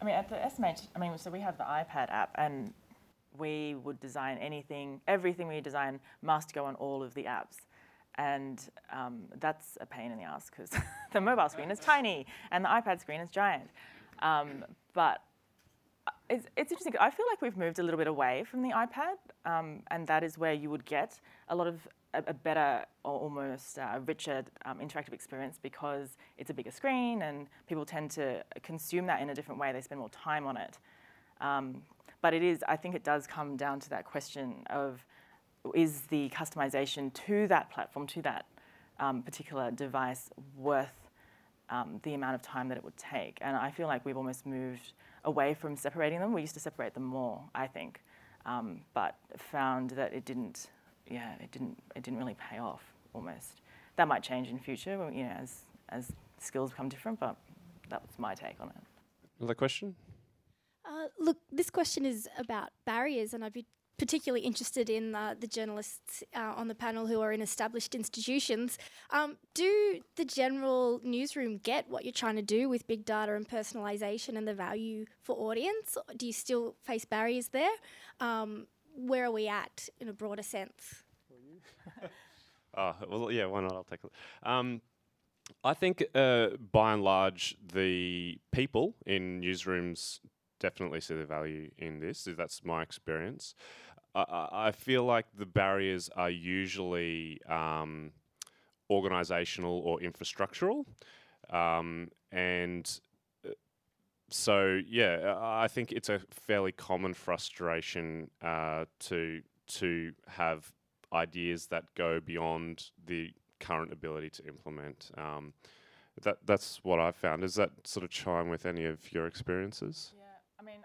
Speaker 3: I mean, at the SMH, I mean, so we have the iPad app, and we would design anything, everything we design must go on all of the apps and um, that's a pain in the ass because (laughs) the mobile screen is tiny and the iPad screen is giant. Um, but uh, it's, it's, interesting. I feel like we've moved a little bit away from the iPad, um, and that is where you would get a lot of a, a better or almost uh, richer um, interactive experience because it's a bigger screen and people tend to consume that in a different way. They spend more time on it. Um, but it is, I think it does come down to that question of is the customization to that platform, to that um, particular device, worth um, the amount of time that it would take? And I feel like we've almost moved away from separating them. We used to separate them more, I think, um, but found that it didn't. Yeah, it didn't. It didn't really pay off. Almost. That might change in future, you know, as as skills become different. But that was my take on it.
Speaker 4: Another question.
Speaker 8: Uh, look, this question is about barriers, and I'd be particularly interested in the journalists uh, on the panel who are in established institutions. Um, do the general newsroom get what you're trying to do with big data and personalisation and the value for audience? Do you still face barriers there? Um, where are we at in a broader sense?
Speaker 4: oh, (laughs) well, yeah, why not? I'll take it. Um, I think uh, by and large, the people in newsrooms definitely see the value in this. That's my experience. I, I feel like the barriers are usually um, organizational or infrastructural. Um, and uh, so yeah, I think it's a fairly common frustration uh, to to have ideas that go beyond the current ability to implement. Um, that that's what I've found. Does that sort of chime with any of your experiences?
Speaker 3: Yeah, I mean,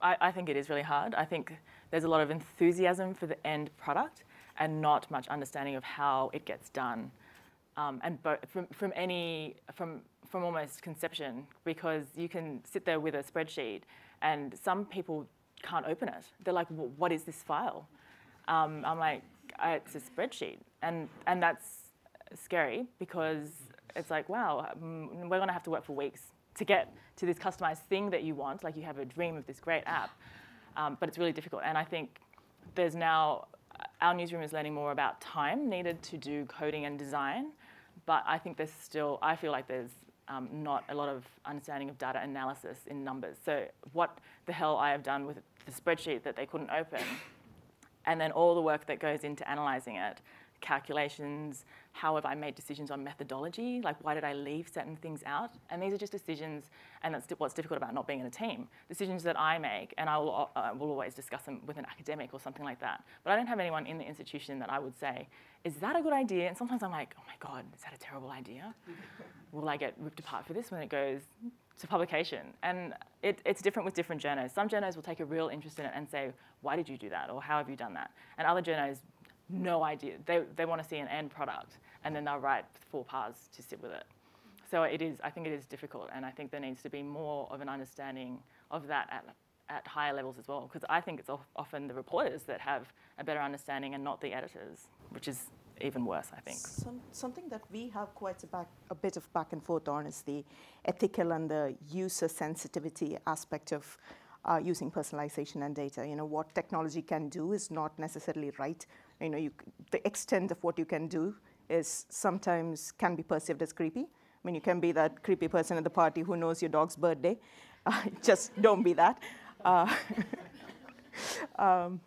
Speaker 3: I, I, I think it is really hard. I think there's a lot of enthusiasm for the end product and not much understanding of how it gets done. Um, and from, from any from from almost conception because you can sit there with a spreadsheet and some people can't open it. They're like, "What is this file?" Um, I'm like, "It's a spreadsheet," and and that's scary because it's like, wow, mm, we're going to have to work for weeks to get to this customized thing that you want. Like you have a dream of this great app, um, but it's really difficult. And I think there's now our newsroom is learning more about time needed to do coding and design, but I think there's still I feel like there's um, not a lot of understanding of data analysis in numbers. So what the hell I have done with the spreadsheet that they couldn't open, and then all the work that goes into analyzing it calculations, how have I made decisions on methodology, like why did I leave certain things out? And these are just decisions, and that's what's difficult about not being in a team. Decisions that I make, and I will, uh, will always discuss them with an academic or something like that. But I don't have anyone in the institution that I would say, is that a good idea? And sometimes I'm like, oh my God, is that a terrible idea? will I get ripped apart for this when it goes to publication? And it, it's different with different journals. Some journals will take a real interest in it and say, why did you do that? Or how have you done that? And other journals no idea. They, they want to see an end product and then they'll write four paths to sit with it. So it is, I think it is difficult and I think there needs to be more of an understanding of that at, at higher levels as well because I think it's often the reporters that have a better understanding and not the editors, which is even worse, I think.
Speaker 2: Some, something that we have quite a, back, a bit of back and forth on is the ethical and the user sensitivity aspect of uh, using personalization and data. You know, what technology can do is not necessarily right you know, you, the extent of what you can do is sometimes can be perceived as creepy. I mean, you can be that creepy person at the party who knows your dog's birthday. (laughs) Uh, just don't be that. Uh, (laughs) um,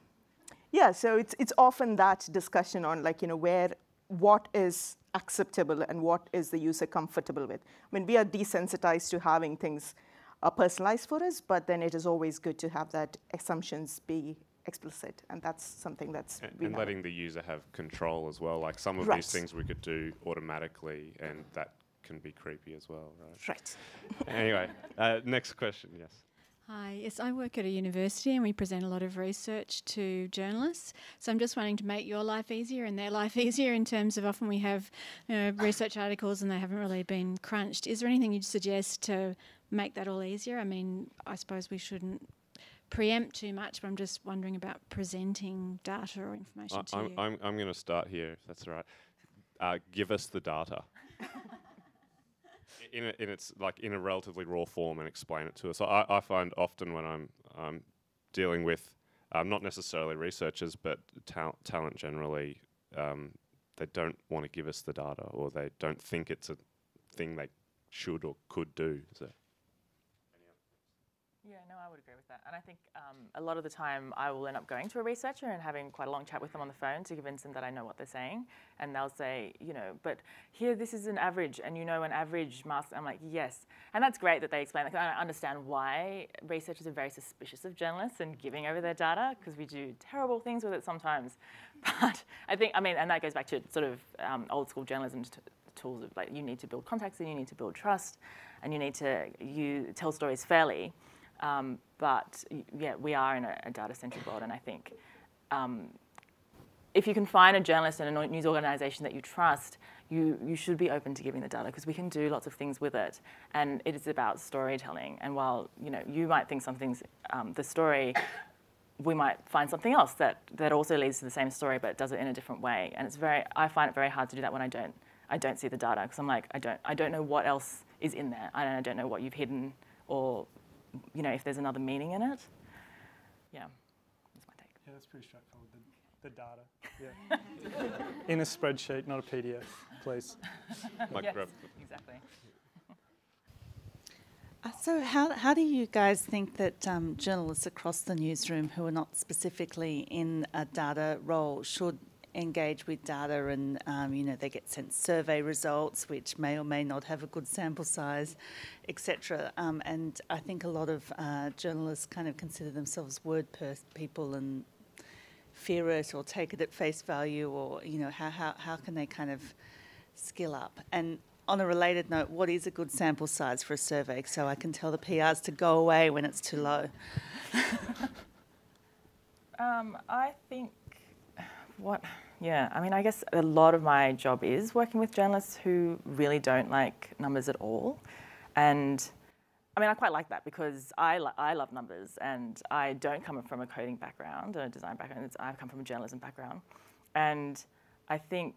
Speaker 2: yeah, so it's, it's often that discussion on like, you know, where, what is acceptable and what is the user comfortable with. I mean, we are desensitized to having things uh, personalized for us, but then it is always good to have that assumptions be explicit, and that's something that's
Speaker 4: and, and letting the user have control as well. Like some of right. these things we could do automatically, and that can be creepy as well, right?
Speaker 2: Right. (laughs)
Speaker 4: anyway, uh, next question. Yes.
Speaker 9: Hi, yes, I work at a university and we present a lot of research to journalists. So I'm just wanting to make your life easier and their (laughs) life easier in terms of often we have you know, research articles and they haven't really been crunched. Is there anything you'd suggest to make that all easier? I mean, I suppose we shouldn't preempt too much, but I'm just wondering about presenting data or information I, to
Speaker 4: I'm,
Speaker 9: you.
Speaker 4: I'm, I'm going to start here, if that's all right. Uh, give us the data. (laughs) in, a, in its like in a relatively raw form and explain it to us. I, I find often when I'm um, dealing with um, not necessarily researchers but ta- talent generally, um, they don't want to give us the data or they don't think it's a thing they should or could do. So.
Speaker 3: Would agree with that. And I think um, a lot of the time I will end up going to a researcher and having quite a long chat with them on the phone to convince them that I know what they're saying. And they'll say, you know, but here this is an average, and you know an average mask. I'm like, yes. And that's great that they explain that. I understand why researchers are very suspicious of journalists and giving over their data because we do terrible things with it sometimes. (laughs) But I think, I mean, and that goes back to sort of um, old school journalism tools of like you need to build contacts and you need to build trust and you need to you tell stories fairly. Um, but yeah, we are in a, a data-centric world, and I think um, if you can find a journalist and a news organisation that you trust, you, you should be open to giving the data because we can do lots of things with it, and it is about storytelling. And while you know you might think something's um, the story, we might find something else that, that also leads to the same story but does it in a different way. And it's very I find it very hard to do that when I don't I don't see the data because I'm like I don't I don't know what else is in there. I don't, I don't know what you've hidden or you know, if there's another meaning in it. Yeah, that's my take.
Speaker 6: Yeah, that's pretty straightforward. The, the data, yeah. in a spreadsheet, not a PDF, please.
Speaker 3: yes, exactly.
Speaker 10: Uh, so, how, how do you guys think that um, journalists across the newsroom who are not specifically in a data role should engage with data and um, you know they get sent survey results which may or may not have a good sample size etc um, and I think a lot of uh, journalists kind of consider themselves word people and fear it or take it at face value or you know how, how, how can they kind of skill up? And on a related note, what is a good sample size for a survey? So I can tell the PRs to go away when it's too low? (laughs)
Speaker 3: um, I think what, yeah, I mean, I guess a lot of my job is working with journalists who really don't like numbers at all. And I mean, I quite like that because I, lo- I love numbers and I don't come from a coding background, or a design background. I've come from a journalism background. And I think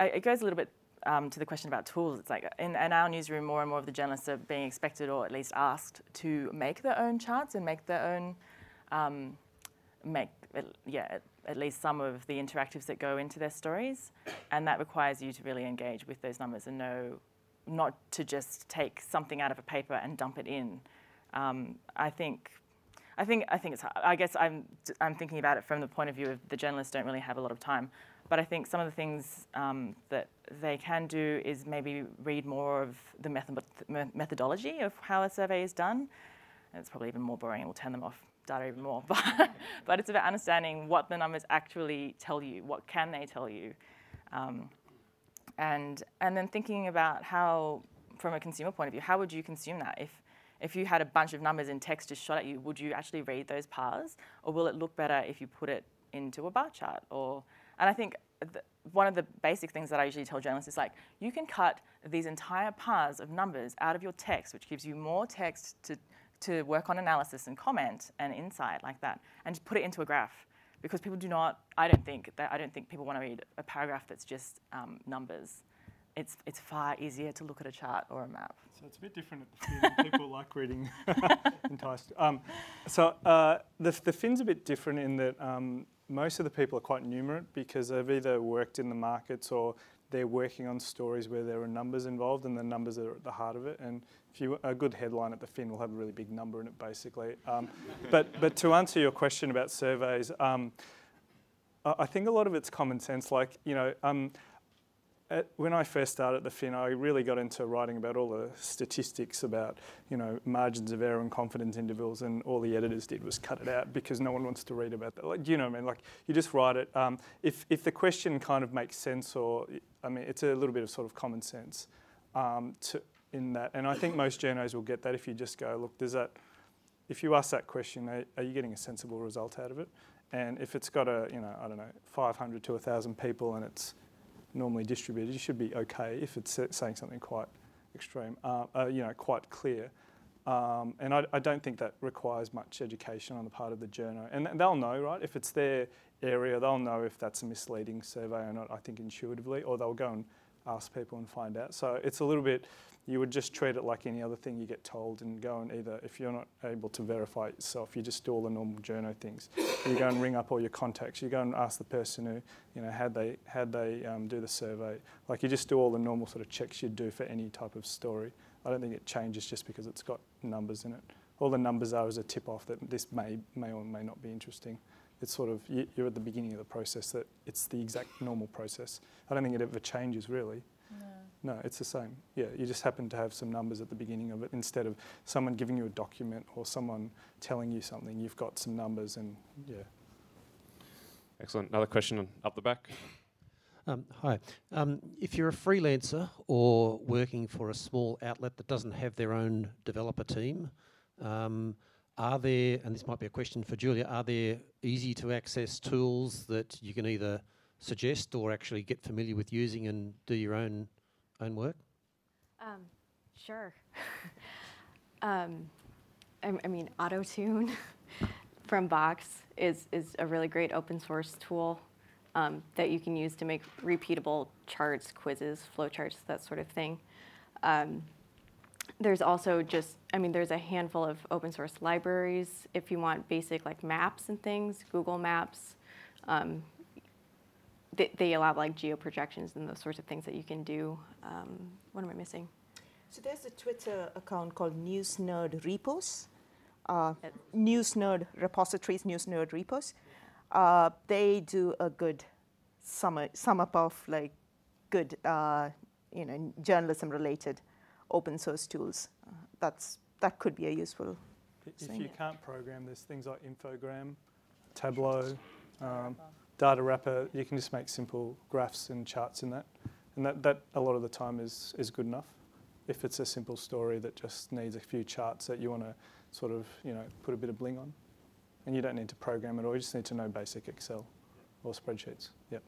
Speaker 3: it goes a little bit um, to the question about tools. It's like in, in, our newsroom, more and more of the journalists are being expected, or at least asked, to make their own charts and make their own, um, make yeah, at, least some of the interactives that go into their stories, and that requires you to really engage with those numbers and know, not to just take something out of a paper and dump it in. Um, I think. I think I think it's. I guess I'm I'm thinking about it from the point of view of the journalists don't really have a lot of time. But I think some of the things um, that they can do is maybe read more of the method- methodology of how a survey is done. And it's probably even more boring will turn them off data even more. (laughs) But, but it's about understanding what the numbers actually tell you, what can they tell you. Um, and, and then thinking about how, from a consumer point of view, how would you consume that? If, if you had a bunch of numbers in text just shot at you, would you actually read those pars? Or will it look better if you put it into a bar chart or and I think one of the basic things that I usually tell journalists is like, you can cut these entire pars of numbers out of your text, which gives you more text to, to work on analysis and comment and insight like that, and just put it into a graph. Because people do not, I don't think that I don't think people want to read a paragraph that's just um, numbers. It's it's far easier to look at a chart or a map.
Speaker 6: So it's a bit different at the fin. people like reading (laughs) enticed. Um, so uh, the the fin's a bit different in that um, most of the people are quite numerate because they've either worked in the markets or they're working on stories where there are numbers involved and the numbers are at the heart of it. And if you a good headline at the fin will have a really big number in it, basically. Um, (laughs) but but to answer your question about surveys, um, I think a lot of it's common sense. Like you know, um, at, when I first started at the Fin, I really got into writing about all the statistics about, you know, margins of error and confidence intervals, and all the editors did was cut it out because no one wants to read about that. Like, you know I mean? Like, you just write it. Um, if, if the question kind of makes sense, or, I mean, it's a little bit of sort of common sense um, to, in that. And I think most journos will get that if you just go, look, Does that, if you ask that question, are, are you getting a sensible result out of it? And if it's got a, you know, I don't know, 500 to 1,000 people and it's normally distributed, you should be okay if it's saying something quite extreme, uh, uh, you know, quite clear. Um, and I, I, don't think that requires much education on the part of the journo. And they'll know, right? If it's their area, they'll know if that's a misleading survey or not, I think intuitively, or they'll go and ask people and find out. So it's a little bit, you would just treat it like any other thing you get told and go and either, if you're not able to verify it yourself, you just do all the normal journo things. You go and ring up all your contacts. You go and ask the person who, you know, had they, had they um, do the survey. Like you just do all the normal sort of checks you'd do for any type of story. I don't think it changes just because it's got numbers in it. All the numbers are as a tip off that this may, may or may not be interesting. It's sort of, you're at the beginning of the process that it's the exact normal process. I don't think it ever changes really. No, it's the same. Yeah, you just happen to have some numbers at the beginning of it instead of someone giving you a document or someone telling you something. You've got some numbers and yeah.
Speaker 4: Excellent. Another question up the back.
Speaker 11: Um, hi. Um, if you're a freelancer or working for a small outlet that doesn't have their own developer team, um, are there, and this might be a question for Julia, are there easy to access tools that you can either suggest or actually get familiar with using and do your own own work?
Speaker 1: Um, sure. (laughs) um, I, I, mean, AutoTune (laughs) from Vox is, is a really great open source tool um, that you can use to make repeatable charts, quizzes, flowcharts, that sort of thing. Um, there's also just, I mean, there's a handful of open source libraries if you want basic like maps and things, Google Maps, um, they, they allow like geo projections and those sorts of things that you can do. Um, what am I missing?
Speaker 2: So there's a Twitter account called News Nerd Repos, uh, News Nerd repositories, News Nerd Repos. uh, they do a good sum, sum up of like good, uh, you know, journalism related open source tools. Uh, that's, that could be a useful
Speaker 6: If you can't program, there's things like Infogram, Tableau, um, Datawrapper. You can just make simple graphs and charts in that. And that, that a lot of the time is, is good enough. If it's a simple story that just needs a few charts that you want to sort of, you know, put a bit of bling on. And you don't need to program it all, you just need to know basic Excel or spreadsheets. Yep.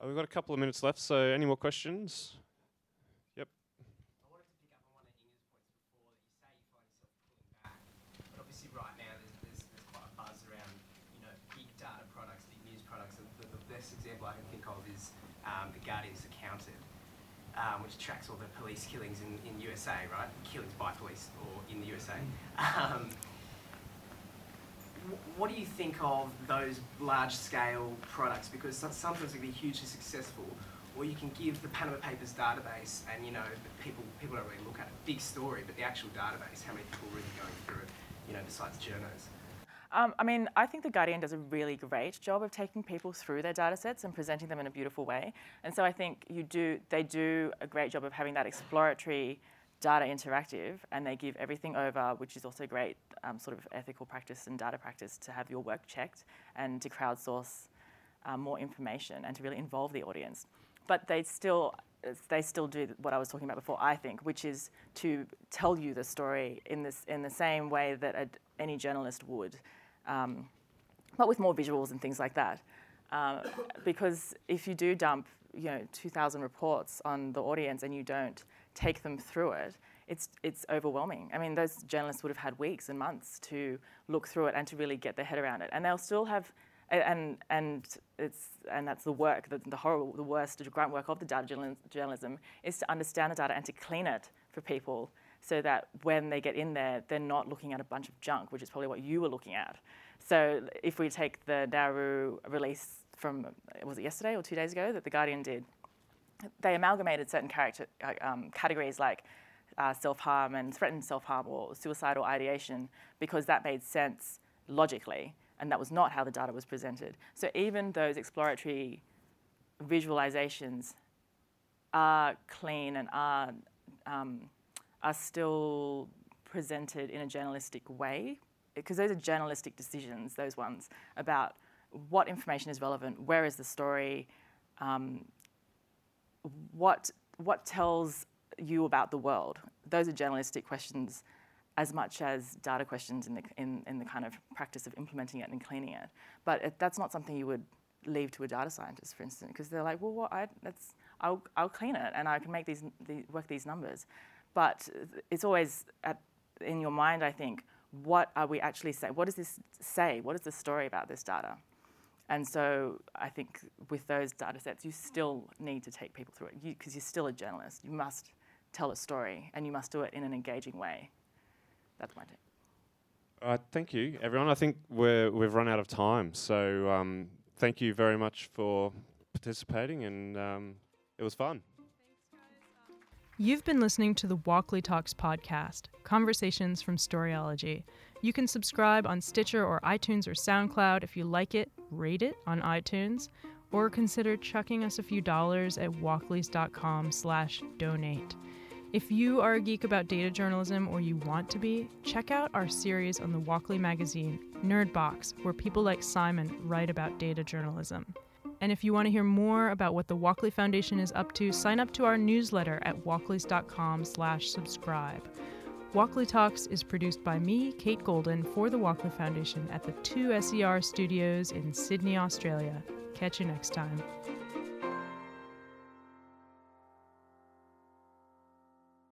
Speaker 4: Uh, we've got a couple of minutes left, so any more questions? Yep.
Speaker 12: obviously right now there's, there's, there's quite a buzz around, you know, big data products, big news products. And the, the best example I can think of is um, The Guardian's The Counted, um, which tracks all the police killings in, in USA, right? Killings by police or in the USA. Um, what do you think of those large-scale products? Because sometimes they can be hugely successful, or you can give the Panama Papers database, and you know people people don't really look at it. Big story, but the actual database, how many people are really going through it? You know, besides journos.
Speaker 3: Um, I mean, I think The Guardian does a really great job of taking people through their data sets and presenting them in a beautiful way. And so I think you do, they do a great job of having that exploratory data interactive and they give everything over, which is also great um, sort of ethical practice and data practice to have your work checked and to crowdsource um, more information and to really involve the audience. But they still, they still do what I was talking about before, I think, which is to tell you the story in, this, in the same way that a, any journalist would um, but with more visuals and things like that. Uh, because if you do dump, you know, 2,000 reports on the audience and you don't take them through it, it's it's overwhelming. I mean, those journalists would have had weeks and months to look through it and to really get their head around it, and they'll still have. And and it's and that's the work, the, the horrible, the worst, grunt work of the data journalism is to understand the data and to clean it for people so that when they get in there, they're not looking at a bunch of junk, which is probably what you were looking at. So if we take the Nauru release from, was it yesterday or two days ago that The Guardian did, they amalgamated certain character, um, categories like uh, self-harm and threatened self-harm or suicidal ideation because that made sense logically and that was not how the data was presented. So even those exploratory visualizations are clean and are um, are still presented in a journalistic way because those are journalistic decisions those ones about what information is relevant where is the story um, what what tells you about the world. Those are journalistic questions as much as data questions in the in, in the kind of practice of implementing it and cleaning it. But it, that's not something you would leave to a data scientist for instance because they're like well what? I, that's I'll, I'll clean it and I can make these, work these numbers but it's always at, in your mind, I think, what are we actually saying? What does this say? What is the story about this data? And so I think with those data sets, you still need to take people through it because you, are still a journalist. You must tell a story and you must do it in an engaging way. That's my take.
Speaker 4: Uh, thank you, everyone. I think we're, we've run out of time. So um, thank you very much for participating, and um, it was fun.
Speaker 5: You've been listening to the Walkley Talks podcast, conversations from Storyology. You can subscribe on Stitcher or iTunes or SoundCloud. If you like it, rate it on iTunes, or consider chucking us a few dollars at walkleys.com slash donate. If you are a geek about data journalism or you want to be, check out our series on the Walkley magazine, Nerdbox, where people like Simon write about data journalism. And if you want to hear more about what the Walkley Foundation is up to, sign up to our newsletter at walkleys.com slash subscribe. Walkley Talks is produced by me, Kate Golden, for the Walkley Foundation at the 2SER studios in Sydney, Australia. Catch you next time.